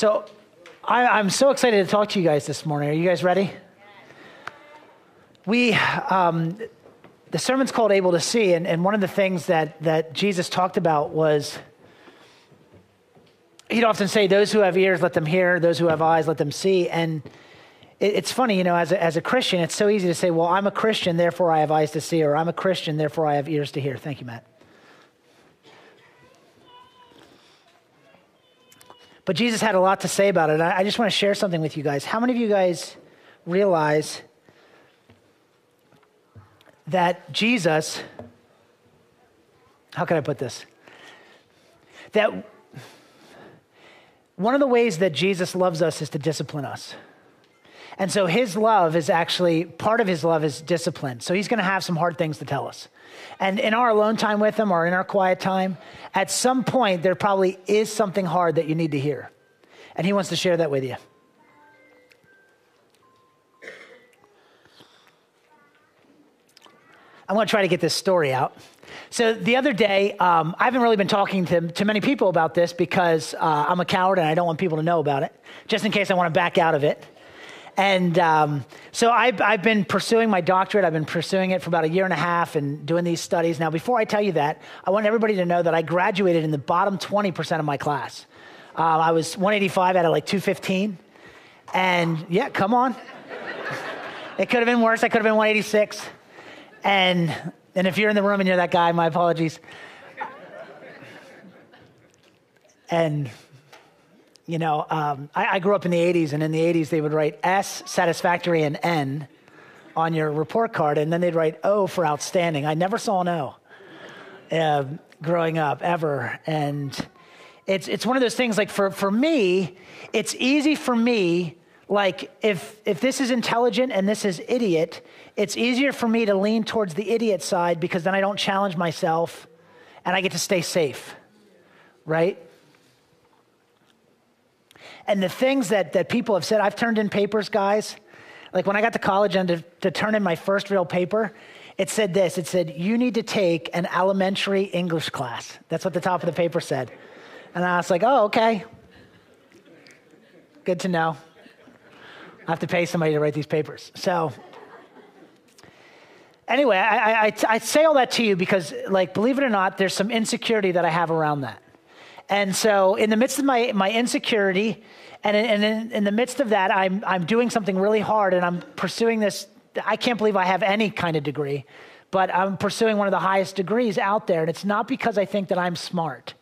So I, am so excited to talk to you guys this morning. Are you guys ready? We, um, the sermon's called Able to See, and, and one of the things that, that Jesus talked about was he'd often say, Those who have ears, let them hear, those who have eyes, let them see. And it, it's funny, you know, as a, as a Christian, it's so easy to say, Well, I'm a Christian, therefore I have eyes to see, or I'm a Christian, therefore I have ears to hear. Thank you, Matt. But Jesus had a lot to say about it. I just want to share something with you guys. How many of you guys realize that Jesus, how can I put this? That one of the ways that Jesus loves us is to discipline us. And so his love is actually, part of his love is discipline. So he's going to have some hard things to tell us. And in our alone time with him or in our quiet time, at some point, there probably is something hard that you need to hear. And he wants to share that with you. I'm going to try to get this story out. So the other day, um, I haven't really been talking to, to many people about this because uh, I'm a coward and I don't want people to know about it, just in case I want to back out of it. And um, so I've, I've been pursuing my doctorate. I've been pursuing it for about a year and a half and doing these studies. Now, before I tell you that, I want everybody to know that I graduated in the bottom 20% of my class. Uh, I was 185 out of like 215. And yeah, come on. it could have been worse. I could have been 186. And, and if you're in the room and you're that guy, my apologies. And you know, um, I, I, grew up in the 80s, and in the 80s, they would write S, satisfactory, and N on your report card, and then they'd write O for outstanding. I never saw an O uh, growing up, ever. And it's, it's one of those things, like, for, for me, it's easy for me, like, if, if this is intelligent and this is idiot, it's easier for me to lean towards the idiot side because then I don't challenge myself and I get to stay safe, right? And the things that, that people have said, I've turned in papers, guys. Like when I got to college and to, to turn in my first real paper, it said this it said, You need to take an elementary English class. That's what the top of the paper said. And I was like, Oh, okay. Good to know. I have to pay somebody to write these papers. So, anyway, I, I, I, say all that to you because, like, believe it or not, there's some insecurity that I have around that. And so, in the midst of my, my insecurity, and, in, and in, in, the midst of that, I'm, I'm doing something really hard and I'm pursuing this. I can't believe I have any kind of degree, but I'm pursuing one of the highest degrees out there. And it's not because I think that I'm smart,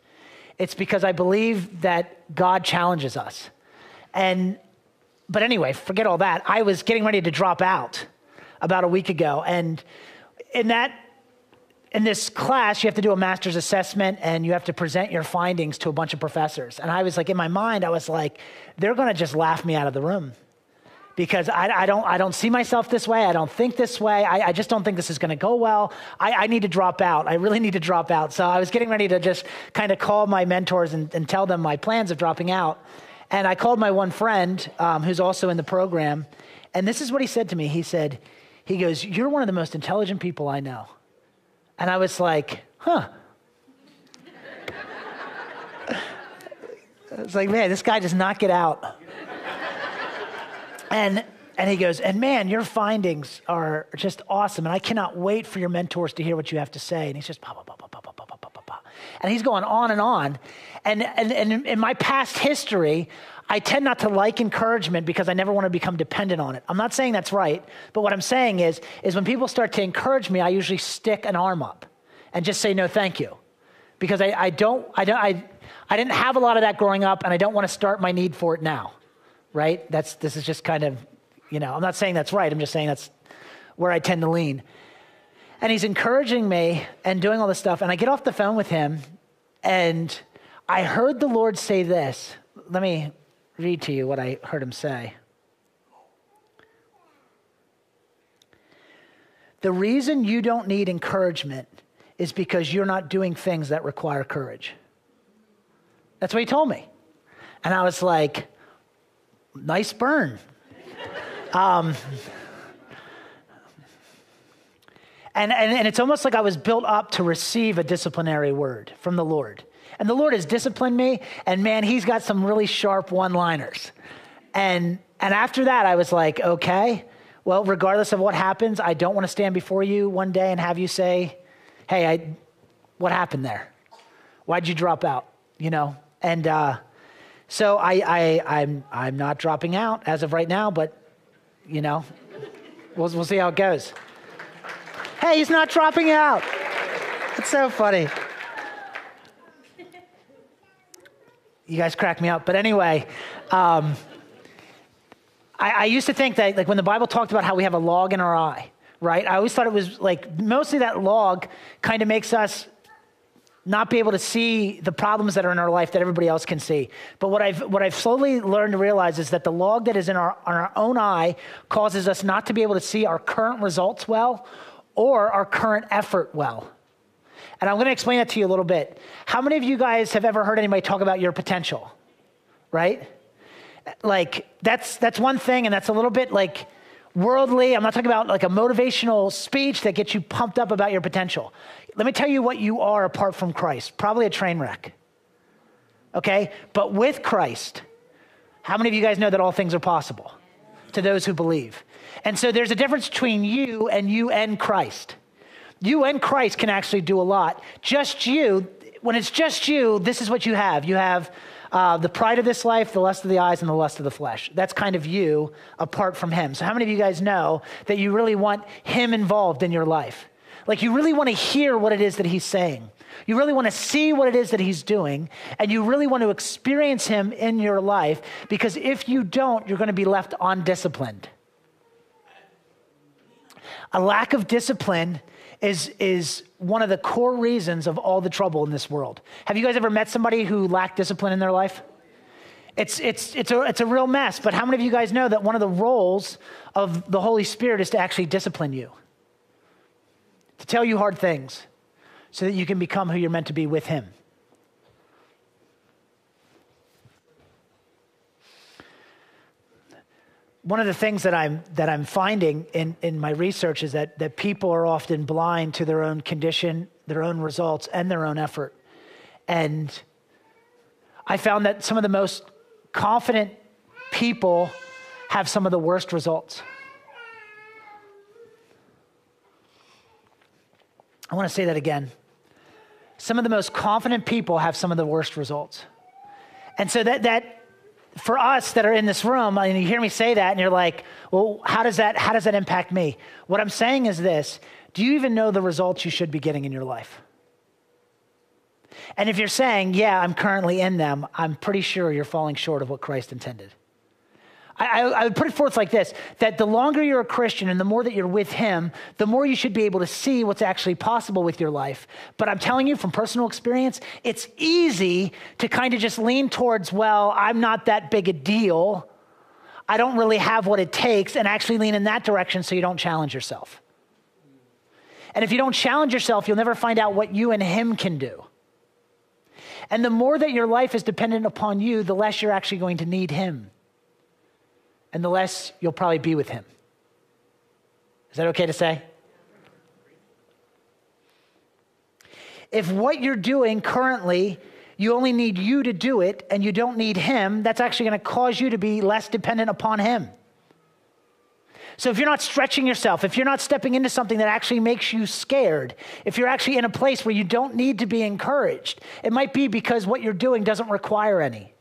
it's because I believe that God challenges us. And, but anyway, forget all that. I was getting ready to drop out about a week ago. And in that in this class, you have to do a master's assessment and you have to present your findings to a bunch of professors. And I was like, in my mind, I was like, they're going to just laugh me out of the room because I, I, don't, I don't see myself this way. I don't think this way. I, I just don't think this is going to go well. I, I, need to drop out. I really need to drop out. So I was getting ready to just kind of call my mentors and, and tell them my plans of dropping out. And I called my one friend um, who's also in the program. And this is what he said to me. He said, he goes, You're one of the most intelligent people I know. And I was like, huh. It's like, man, this guy does not get out. and and he goes, and man, your findings are just awesome. And I cannot wait for your mentors to hear what you have to say. And he's just, bah, bah, bah, bah, bah, bah, bah, bah, bah, and he's going on and on. And, and, and in my past history, I tend not to like encouragement because I never want to become dependent on it. I'm not saying that's right, but what I'm saying is, is when people start to encourage me, I usually stick an arm up and just say no, thank you, because I, I don't, I don't, I, I didn't have a lot of that growing up, and I don't want to start my need for it now, right? That's this is just kind of, you know, I'm not saying that's right. I'm just saying that's where I tend to lean. And he's encouraging me and doing all this stuff, and I get off the phone with him, and I heard the Lord say this. Let me read to you what I heard him say. The reason you don't need encouragement is because you're not doing things that require courage. That's what he told me. And I was like, nice burn. um, and, and, and it's almost like I was built up to receive a disciplinary word from the Lord. And the Lord has disciplined me, and man, He's got some really sharp one liners. And, and after that, I was like, okay, well, regardless of what happens, I don't want to stand before you one day and have you say, hey, I, what happened there? Why'd you drop out? You know? And uh, so I, I, I'm, I'm not dropping out as of right now, but, you know, we'll, we'll see how it goes. Hey, he's not dropping out. It's so funny. You guys crack me up. But anyway, um, I, I used to think that, like, when the Bible talked about how we have a log in our eye, right? I always thought it was like mostly that log kind of makes us not be able to see the problems that are in our life that everybody else can see. But what I've, what I've slowly learned to realize is that the log that is in our, on our own eye causes us not to be able to see our current results well or our current effort well. And I'm going to explain that to you a little bit. How many of you guys have ever heard anybody talk about your potential? Right? Like that's that's one thing and that's a little bit like worldly. I'm not talking about like a motivational speech that gets you pumped up about your potential. Let me tell you what you are apart from Christ. Probably a train wreck. Okay? But with Christ, how many of you guys know that all things are possible to those who believe? And so there's a difference between you and you and Christ. You and Christ can actually do a lot. Just you, when it's just you, this is what you have. You have uh, the pride of this life, the lust of the eyes, and the lust of the flesh. That's kind of you apart from Him. So, how many of you guys know that you really want Him involved in your life? Like, you really want to hear what it is that He's saying. You really want to see what it is that He's doing, and you really want to experience Him in your life because if you don't, you're going to be left undisciplined. A lack of discipline is, is one of the core reasons of all the trouble in this world. Have you guys ever met somebody who lacked discipline in their life? It's, it's, it's, a, it's a real mess, but how many of you guys know that one of the roles of the Holy Spirit is to actually discipline you? To tell you hard things so that you can become who you're meant to be with Him. One of the things that I'm, that I'm finding in, in my research is that, that people are often blind to their own condition, their own results, and their own effort. And I found that some of the most confident people have some of the worst results. I want to say that again. Some of the most confident people have some of the worst results. And so that, that for us that are in this room, and you hear me say that, and you're like, well, how does that, how does that impact me? What I'm saying is this do you even know the results you should be getting in your life? And if you're saying, yeah, I'm currently in them, I'm pretty sure you're falling short of what Christ intended. I, I, would put it forth like this that the longer you're a Christian and the more that you're with Him, the more you should be able to see what's actually possible with your life. But I'm telling you from personal experience, it's easy to kind of just lean towards, well, I'm not that big a deal. I don't really have what it takes, and actually lean in that direction so you don't challenge yourself. And if you don't challenge yourself, you'll never find out what you and Him can do. And the more that your life is dependent upon you, the less you're actually going to need Him and the less you'll probably be with him. Is that okay to say? If what you're doing currently, you only need you to do it and you don't need him, that's actually going to cause you to be less dependent upon him. So if you're not stretching yourself, if you're not stepping into something that actually makes you scared, if you're actually in a place where you don't need to be encouraged, it might be because what you're doing doesn't require any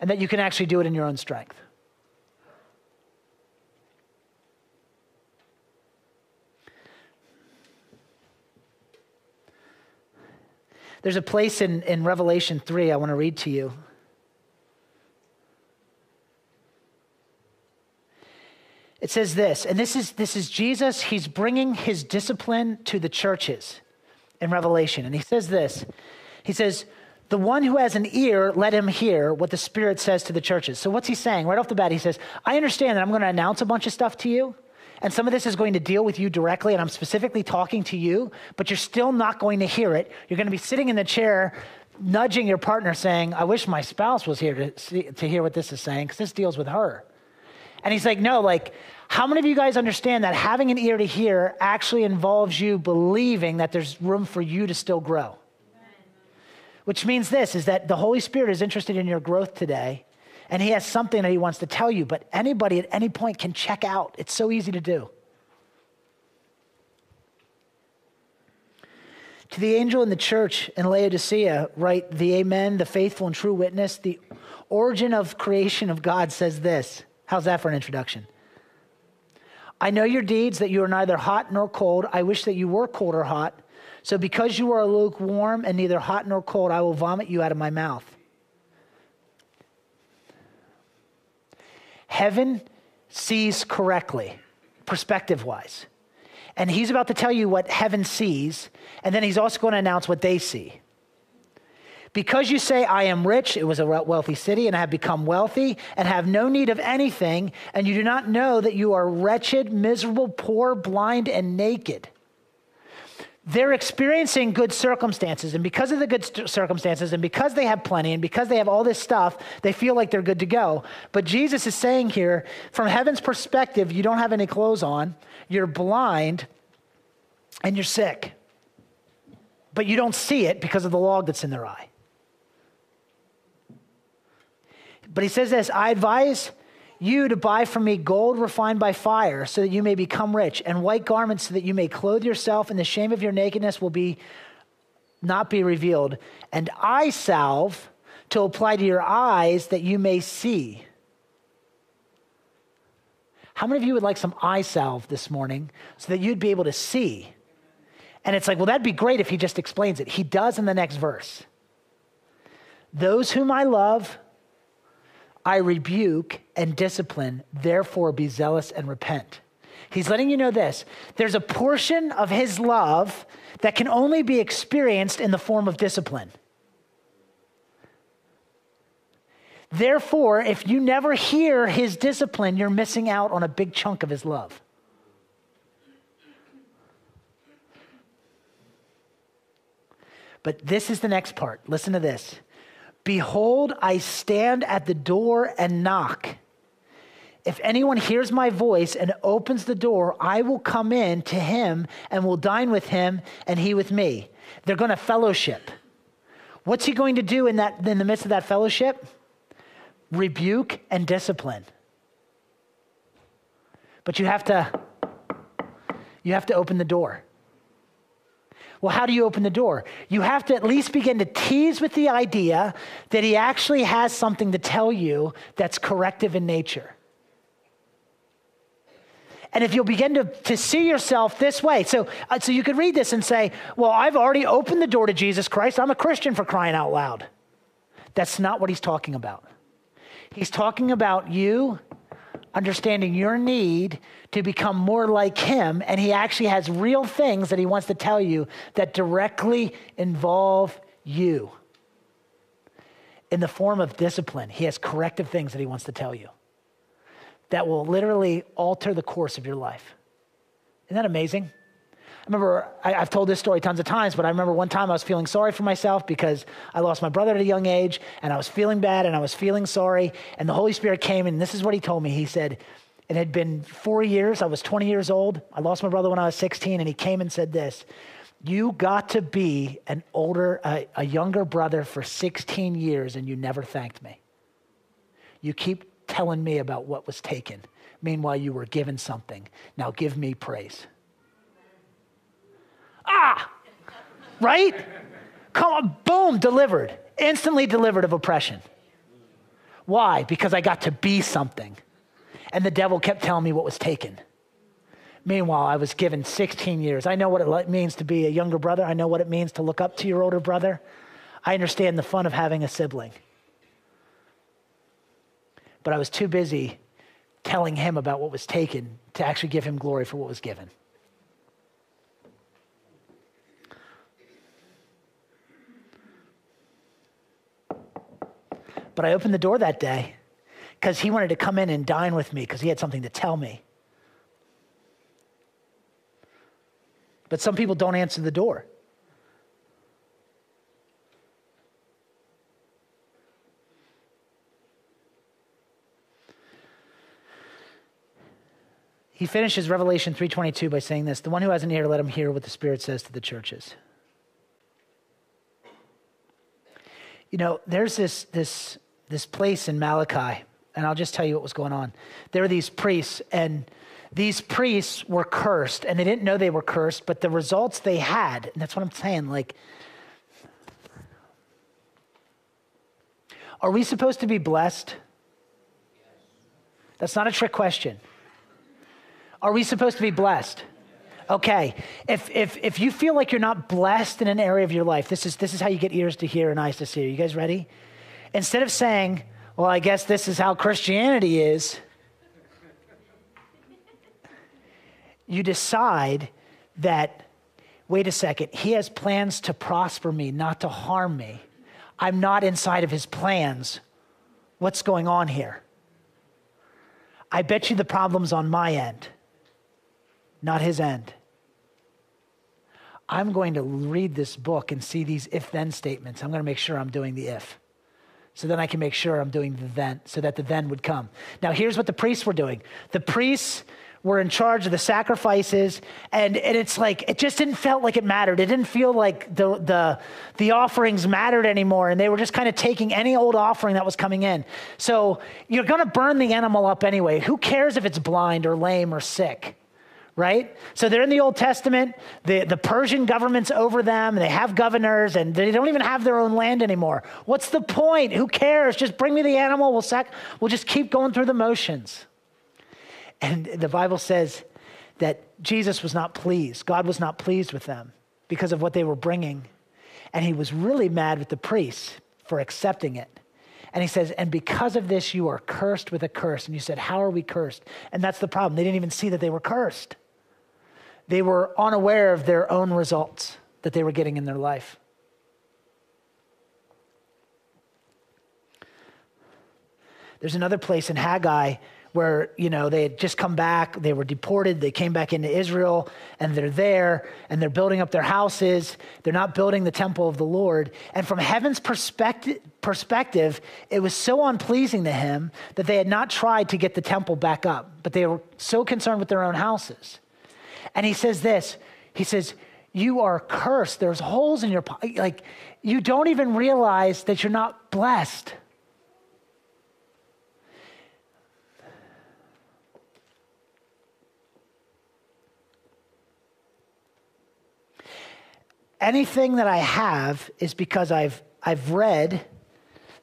and that you can actually do it in your own strength. There's a place in, in Revelation 3 I want to read to you. It says this, and this is, this is Jesus. He's bringing his discipline to the churches in Revelation. And he says this He says, The one who has an ear, let him hear what the Spirit says to the churches. So, what's he saying? Right off the bat, he says, I understand that I'm going to announce a bunch of stuff to you. And some of this is going to deal with you directly, and I'm specifically talking to you, but you're still not going to hear it. You're going to be sitting in the chair, nudging your partner, saying, I wish my spouse was here to, see, to hear what this is saying, because this deals with her. And he's like, No, like, how many of you guys understand that having an ear to hear actually involves you believing that there's room for you to still grow? Which means this is that the Holy Spirit is interested in your growth today, and He has something that He wants to tell you, but anybody at any point can check out. It's so easy to do. To the angel in the church in Laodicea, write the Amen, the faithful and true witness, the origin of creation of God says this. How's that for an introduction? I know your deeds, that you are neither hot nor cold. I wish that you were cold or hot. So because you are lukewarm and neither hot nor cold, I will vomit you out of my mouth. Heaven sees correctly, perspective wise. And he's about to tell you what heaven sees, and then he's also going to announce what they see. Because you say, I am rich, it was a wealthy city, and I have become wealthy and have no need of anything, and you do not know that you are wretched, miserable, poor, blind, and naked. They're experiencing good circumstances, and because of the good circumstances, and because they have plenty, and because they have all this stuff, they feel like they're good to go. But Jesus is saying here, from heaven's perspective, you don't have any clothes on, you're blind and you're sick. But you don't see it because of the log that's in their eye. But he says this I advise you to buy from me gold refined by fire so that you may become rich, and white garments so that you may clothe yourself, and the shame of your nakedness will be not be revealed, and eye salve to apply to your eyes that you may see. How many of you would like some eye salve this morning so that you'd be able to see? And it's like, well, that'd be great if he just explains it. He does in the next verse. Those whom I love, I rebuke and discipline, therefore be zealous and repent. He's letting you know this there's a portion of his love that can only be experienced in the form of discipline. Therefore, if you never hear his discipline, you're missing out on a big chunk of his love. But this is the next part. Listen to this. Behold, I stand at the door and knock. If anyone hears my voice and opens the door, I will come in to him and will dine with him and he with me. They're going to fellowship. What's he going to do in, that, in the midst of that fellowship? rebuke and discipline. But you have to you have to open the door. Well, how do you open the door? You have to at least begin to tease with the idea that he actually has something to tell you that's corrective in nature. And if you'll begin to, to see yourself this way, so, uh, so you could read this and say, Well, I've already opened the door to Jesus Christ. I'm a Christian for crying out loud. That's not what he's talking about. He's talking about you understanding your need to become more like him, and he actually has real things that he wants to tell you that directly involve you. In the form of discipline, he has corrective things that he wants to tell you that will literally alter the course of your life. Isn't that amazing? Remember, I, have told this story tons of times, but I remember one time I was feeling sorry for myself because I lost my brother at a young age and I was feeling bad and I was feeling sorry. And the Holy Spirit came and this is what he told me. He said, it had been four years. I was 20 years old. I lost my brother when I was 16 and he came and said this. You got to be an older, a, a younger brother for 16 years and you never thanked me. You keep telling me about what was taken. Meanwhile, you were given something. Now give me praise ah, right? Come on, boom, delivered. Instantly delivered of oppression. Why? Because I got to be something. And the devil kept telling me what was taken. Meanwhile, I was given 16 years. I know what it means to be a younger brother. I know what it means to look up to your older brother. I understand the fun of having a sibling. But I was too busy telling him about what was taken to actually give him glory for what was given. But I opened the door that day because he wanted to come in and dine with me because he had something to tell me. But some people don't answer the door. He finishes Revelation 3:22 by saying this, "The one who has an ear let him hear what the Spirit says to the churches." You know, there's this, this, this place in Malachi, and I'll just tell you what was going on. There were these priests, and these priests were cursed, and they didn't know they were cursed, but the results they had, and that's what I'm saying, like, are we supposed to be blessed? That's not a trick question. Are we supposed to be blessed? Okay. If, if, if you feel like you're not blessed in an area of your life, this is, this is how you get ears to hear and eyes to see. Are you guys ready? Instead of saying, well, I guess this is how Christianity is, you decide that, wait a second, he has plans to prosper me, not to harm me. I'm not inside of his plans. What's going on here? I bet you the problem's on my end, not his end. I'm going to read this book and see these if then statements. I'm going to make sure I'm doing the if. So then I can make sure I'm doing the then, so that the then would come. Now, here's what the priests were doing the priests were in charge of the sacrifices, and, and it's like, it just didn't feel like it mattered. It didn't feel like the, the, the offerings mattered anymore, and they were just kind of taking any old offering that was coming in. So you're to burn the animal up anyway. Who cares if it's blind or lame or sick? Right? So they're in the Old Testament. The, the Persian government's over them. They have governors, and they don't even have their own land anymore. What's the point? Who cares? Just bring me the animal. We'll, sac- we'll just keep going through the motions. And the Bible says that Jesus was not pleased. God was not pleased with them because of what they were bringing. And he was really mad with the priests for accepting it. And he says, And because of this, you are cursed with a curse. And you said, How are we cursed? And that's the problem. They didn't even see that they were cursed, they were unaware of their own results that they were getting in their life. There's another place in Haggai where you know they had just come back they were deported they came back into israel and they're there and they're building up their houses. They're not building the temple of the lord. And from heaven's perspective perspective it was so unpleasing to him that they had not tried to get the temple back up but they were so concerned with their own houses and he says this. He says you are cursed. There's holes in your like you don't even realize that you're not blessed. Anything that I have is because I've, I've read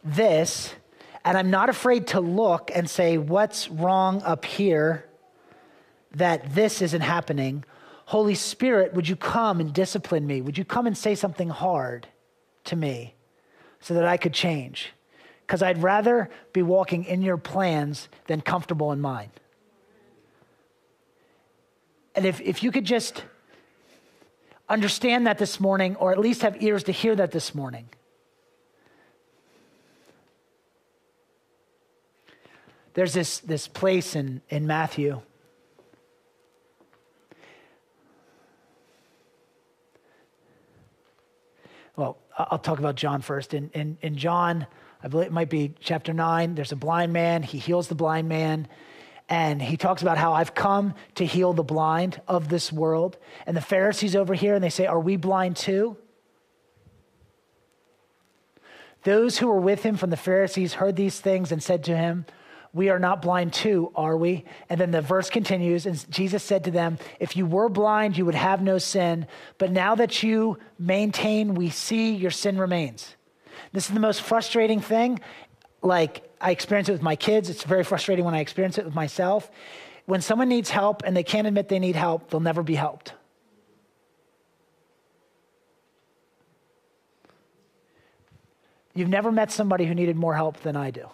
this and I'm not afraid to look and say, what's wrong up here that this isn't happening? Holy Spirit, would you come and discipline me? Would you come and say something hard to me so that I could change? Because I'd rather be walking in your plans than comfortable in mine. And if, if you could just understand that this morning, or at least have ears to hear that this morning. There's this, this place in, in Matthew. Well, I'll talk about John first. In, in, in John, I believe it might be chapter 9, there's a blind man. He heals the blind man and he talks about how I've come to heal the blind of this world. And the Pharisees over here, and they say, Are we blind too? Those who were with him from the Pharisees heard these things and said to him, We are not blind too, are we? And then the verse continues, and Jesus said to them, If you were blind, you would have no sin. But now that you maintain, we see your sin remains. This is the most frustrating thing. Like, I experience it with my kids. It's very frustrating when I experience it with myself. When someone needs help and they can't admit they need help, they'll never be helped. You've never met somebody who needed more help than I do.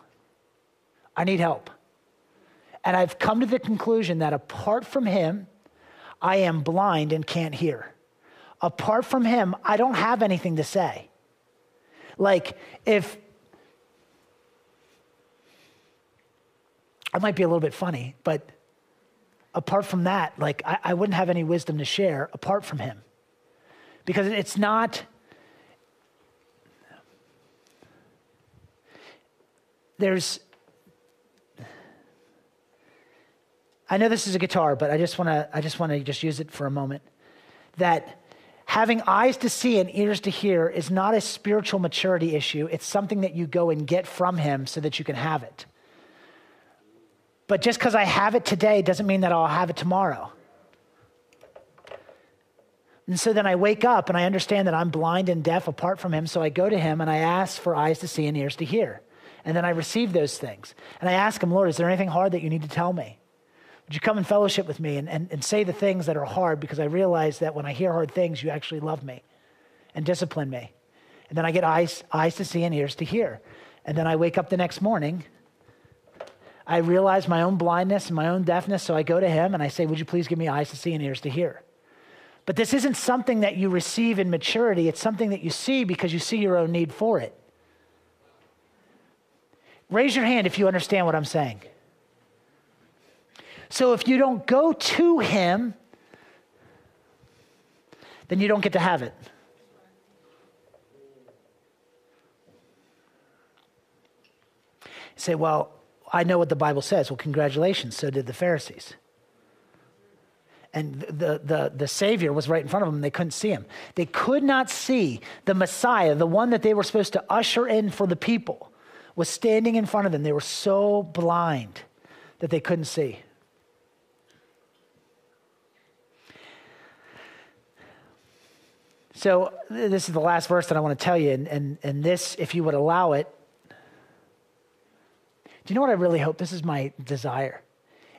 I need help. And I've come to the conclusion that apart from Him, I am blind and can't hear. Apart from Him, I don't have anything to say. Like, if I might be a little bit funny, but apart from that, like I, I wouldn't have any wisdom to share apart from him. Because it's not, there's, I know this is a guitar, but I just want to, I just want to just use it for a moment. That Having eyes to see and ears to hear is not a spiritual maturity issue. It's something that you go and get from Him so that you can have it. But just because I have it today doesn't mean that I'll have it tomorrow. And so then I wake up and I understand that I'm blind and deaf apart from him. So I go to him and I ask for eyes to see and ears to hear. And then I receive those things. And I ask him, Lord, is there anything hard that you need to tell me? Would you come and fellowship with me and, and, and say the things that are hard because I realize that when I hear hard things, you actually love me and discipline me. And then I get eyes, eyes to see and ears to hear. And then I wake up the next morning. I realize my own blindness and my own deafness. So I go to him and I say, Would you please give me eyes to see and ears to hear? But this isn't something that you receive in maturity, it's something that you see because you see your own need for it. Raise your hand if you understand what I'm saying. So if you don't go to Him, then you don't get to have it. You say, well, I know what the Bible says. Well, congratulations. So did the Pharisees and the, the, the Savior was right in front of them. They couldn't see him. They could not see the Messiah, the one that they were supposed to usher in for the people, was standing in front of them. They were so blind that they couldn't see. So, this is the last verse that I want to tell you, and, and, and this, if you would allow it, do you know what I really hope? This is my desire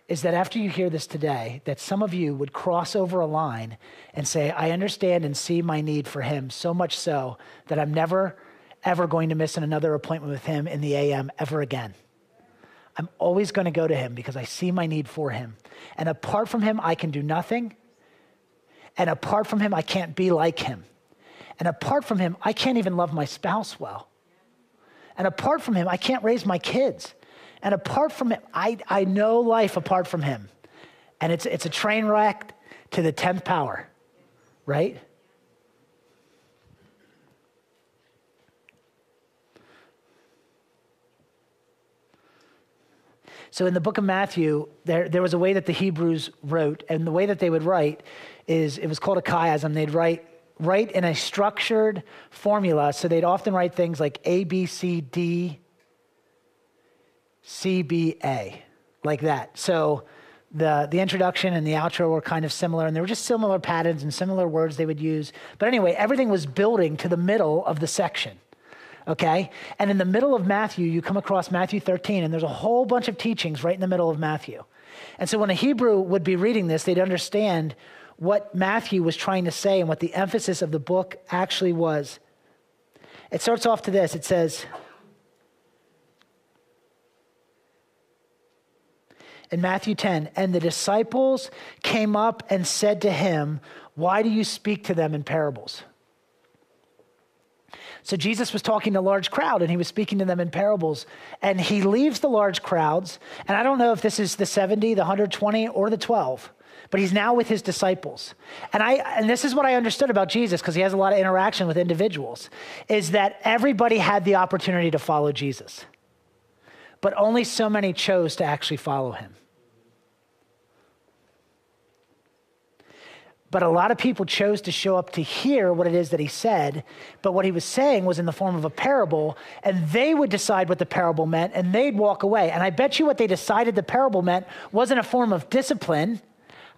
is that after you hear this today, that some of you would cross over a line and say, I understand and see my need for him so much so that I'm never, ever going to miss another appointment with him in the AM ever again. I'm always going to go to him because I see my need for him. And apart from him, I can do nothing. And apart from him, I can't be like him. And apart from him, I can't even love my spouse well. And apart from him, I can't raise my kids. And apart from him, I, I know life apart from him. And it's, it's a train wreck to the 10th power, right? So in the book of Matthew, there, there was a way that the Hebrews wrote, and the way that they would write is it was called a chiasm. They'd write write in a structured formula. So they'd often write things like A, B, C, D, C, B, A, like that. So the, the introduction and the outro were kind of similar, and there were just similar patterns and similar words they would use. But anyway, everything was building to the middle of the section. Okay? And in the middle of Matthew, you come across Matthew 13, and there's a whole bunch of teachings right in the middle of Matthew. And so when a Hebrew would be reading this, they'd understand what Matthew was trying to say and what the emphasis of the book actually was. It starts off to this it says, in Matthew 10, and the disciples came up and said to him, Why do you speak to them in parables? So Jesus was talking to a large crowd and he was speaking to them in parables. And he leaves the large crowds. And I don't know if this is the 70, the 120, or the 12, but he's now with his disciples. And I and this is what I understood about Jesus because he has a lot of interaction with individuals is that everybody had the opportunity to follow Jesus. But only so many chose to actually follow him. But a lot of people chose to show up to hear what it is that he said. But what he was saying was in the form of a parable, and they would decide what the parable meant, and they'd walk away. And I bet you what they decided the parable meant wasn't a form of discipline.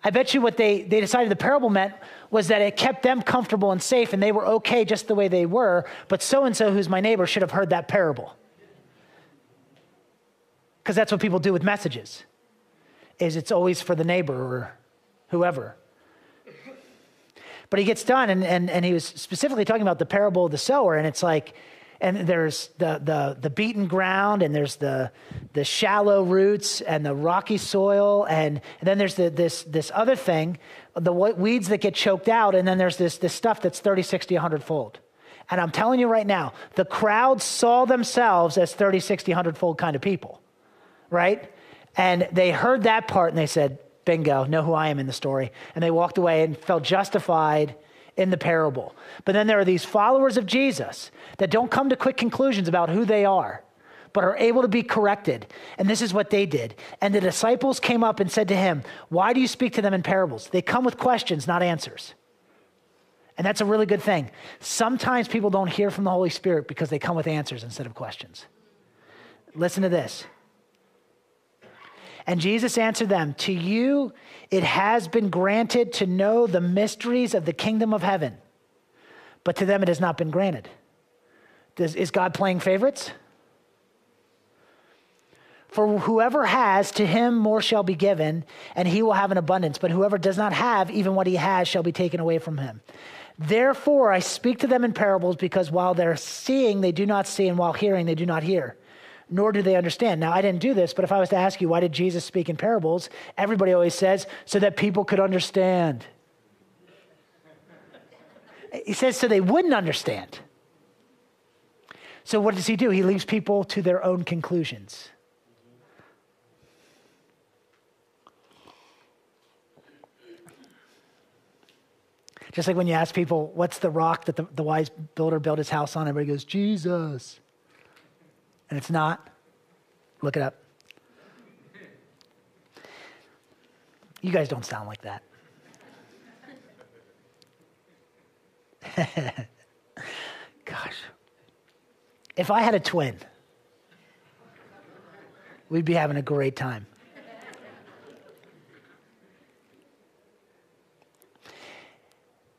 I bet you what they, they decided the parable meant was that it kept them comfortable and safe, and they were okay just the way they were. But so and so, who's my neighbor, should have heard that parable. Because that's what people do with messages, is it's always for the neighbor or whoever. But he gets done, and, and, and he was specifically talking about the parable of the sower, and it's like, and there's the, the, the beaten ground, and there's the, the shallow roots, and the rocky soil, and, and then there's the, this, this other thing, the weeds that get choked out, and then there's this, this stuff that's 30, 60, 100 fold. And I'm telling you right now, the crowd saw themselves as 30, 60, 100 fold kind of people, right? And they heard that part and they said, Bingo, know who I am in the story. And they walked away and felt justified in the parable. But then there are these followers of Jesus that don't come to quick conclusions about who they are, but are able to be corrected. And this is what they did. And the disciples came up and said to him, Why do you speak to them in parables? They come with questions, not answers. And that's a really good thing. Sometimes people don't hear from the Holy Spirit because they come with answers instead of questions. Listen to this. And Jesus answered them, To you it has been granted to know the mysteries of the kingdom of heaven, but to them it has not been granted. Does, is God playing favorites? For whoever has, to him more shall be given, and he will have an abundance. But whoever does not have, even what he has shall be taken away from him. Therefore, I speak to them in parables, because while they're seeing, they do not see, and while hearing, they do not hear, nor do they understand. Now, I didn't do this, but if I was to ask you, why did Jesus speak in parables? Everybody always says, so that people could understand. He says, so they wouldn't understand. So, what does he do? He leaves people to their own conclusions. Just like when you ask people, what's the rock that the, the wise builder built his house on? Everybody goes, Jesus. And it's not. Look it up. You guys don't sound like that. Gosh. If I had a twin, we'd be having a great time.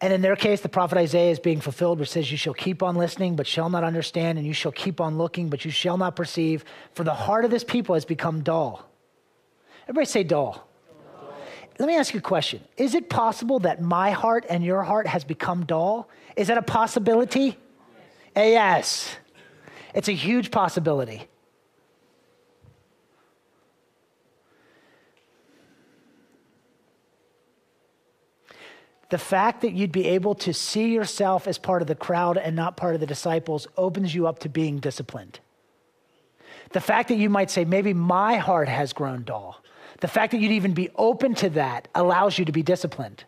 And in their case, the prophet Isaiah is being fulfilled, which says, You shall keep on listening, but shall not understand, and you shall keep on looking, but you shall not perceive, for the heart of this people has become dull. Everybody say dull. dull. Let me ask you a question Is it possible that my heart and your heart has become dull? Is that a possibility? Yes. yes. It's a huge possibility. The fact that you'd be able to see yourself as part of the crowd and not part of the disciples opens you up to being disciplined. The fact that you might say, maybe my heart has grown dull, the fact that you'd even be open to that allows you to be disciplined.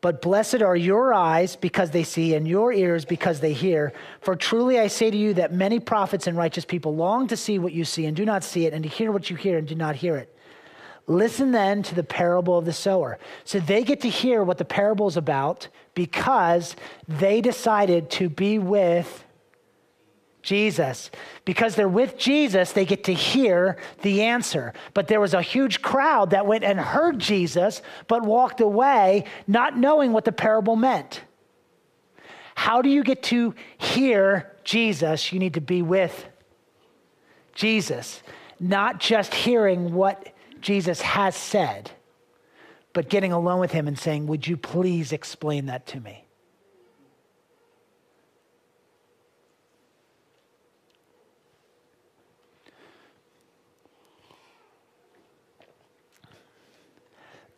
But blessed are your eyes because they see, and your ears because they hear. For truly I say to you that many prophets and righteous people long to see what you see and do not see it, and to hear what you hear and do not hear it. Listen then to the parable of the sower. So they get to hear what the parable is about because they decided to be with Jesus. Because they're with Jesus, they get to hear the answer. But there was a huge crowd that went and heard Jesus, but walked away not knowing what the parable meant. How do you get to hear Jesus? You need to be with Jesus, not just hearing what Jesus has said, but getting alone with him and saying, Would you please explain that to me?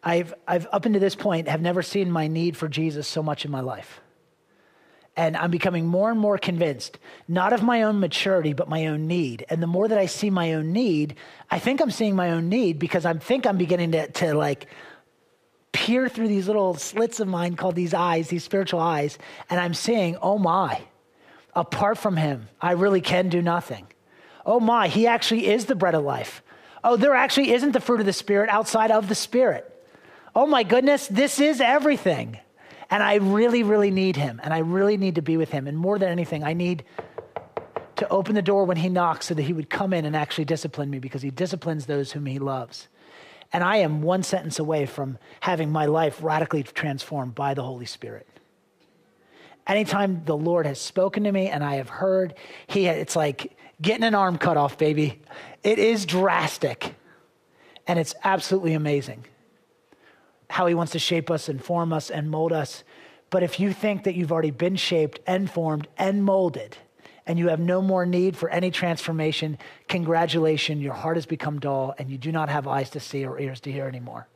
I've, I've, up until this point, have never seen my need for Jesus so much in my life. And I'm becoming more and more convinced, not of my own maturity, but my own need. And the more that I see my own need, I think I'm seeing my own need because I think I'm beginning to, to like peer through these little slits of mine called these eyes, these spiritual eyes, and I'm seeing, oh my, apart from him, I really can do nothing. Oh my, he actually is the bread of life. Oh, there actually isn't the fruit of the Spirit outside of the Spirit. Oh my goodness, this is everything. And I really, really need him. And I really need to be with him. And more than anything, I need to open the door when he knocks so that he would come in and actually discipline me because he disciplines those whom he loves. And I am one sentence away from having my life radically transformed by the Holy Spirit. Anytime the Lord has spoken to me and I have heard, he, it's like getting an arm cut off, baby. It is drastic and it's absolutely amazing how he wants to shape us and form us and mold us. But if you think that you've already been shaped and formed and molded, and you have no more need for any transformation, congratulations, your heart has become dull and you do not have eyes to see or ears to hear anymore.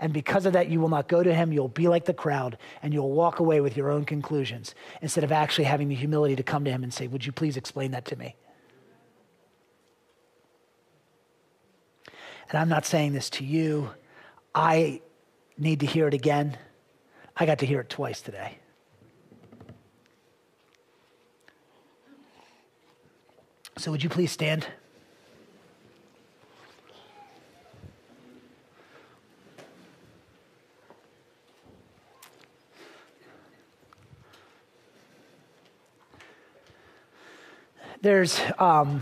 And because of that, you will not go to him. You'll be like the crowd and you'll walk away with your own conclusions instead of actually having the humility to come to him and say, Would you please explain that to me? And I'm not saying this to you. I need to hear it again. I got to hear it twice today. So, would you please stand? There's um,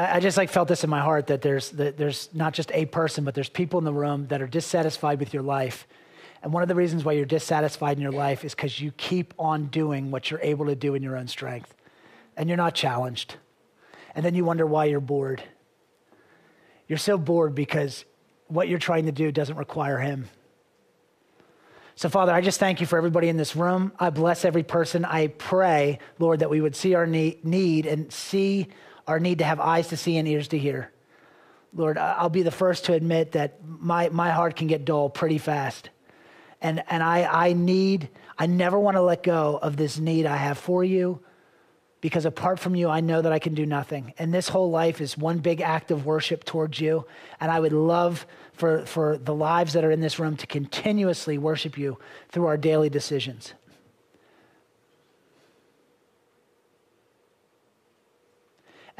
I just like felt this in my heart that there's, that there's not just a person, but there's people in the room that are dissatisfied with your life. And one of the reasons why you're dissatisfied in your life is because you keep on doing what you're able to do in your own strength. And you're not challenged. And then you wonder why you're bored. You're so bored because what you're trying to do doesn't require Him. So, Father, I just thank you for everybody in this room. I bless every person. I pray, Lord, that we would see our need and see our need to have eyes to see and ears to hear. Lord, I'll be the first to admit that my, my heart can get dull pretty fast. And, and I, I need, I never want to let go of this need I have for you because apart from you, I know that I can do nothing. And this whole life is one big act of worship towards you. And I would love for, for the lives that are in this room to continuously worship you through our daily decisions.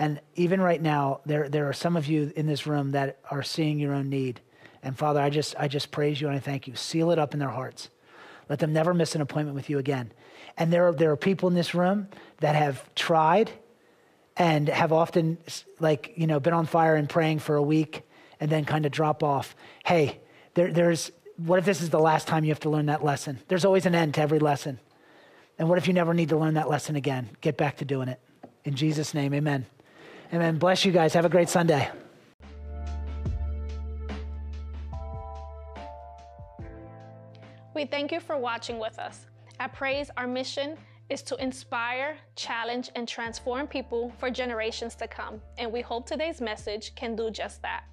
And even right now, there, there are some of you in this room that are seeing your own need. And Father, I just, I just praise you and I thank you. Seal it up in their hearts. Let them never miss an appointment with you again. And there are, there are people in this room that have tried and have often, like, you know, been on fire and praying for a week and then kind of drop off. Hey, there, there's, what if this is the last time you have to learn that lesson? There's always an end to every lesson. And what if you never need to learn that lesson again? Get back to doing it. In Jesus' name, amen. Amen. Bless you guys. Have a great Sunday. We thank you for watching with us. At Praise, our mission is to inspire, challenge, and transform people for generations to come. And we hope today's message can do just that.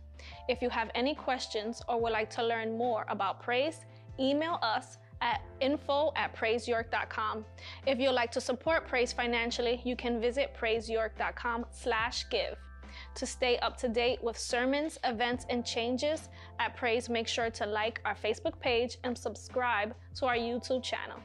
If you have any questions or would like to learn more about Praise, email us at info at praiseyork.com. If you'd like to support Praise financially, you can visit praiseyork.com slash give. To stay up to date with sermons, events, and changes at Praise, make sure to like our Facebook page and subscribe to our YouTube channel.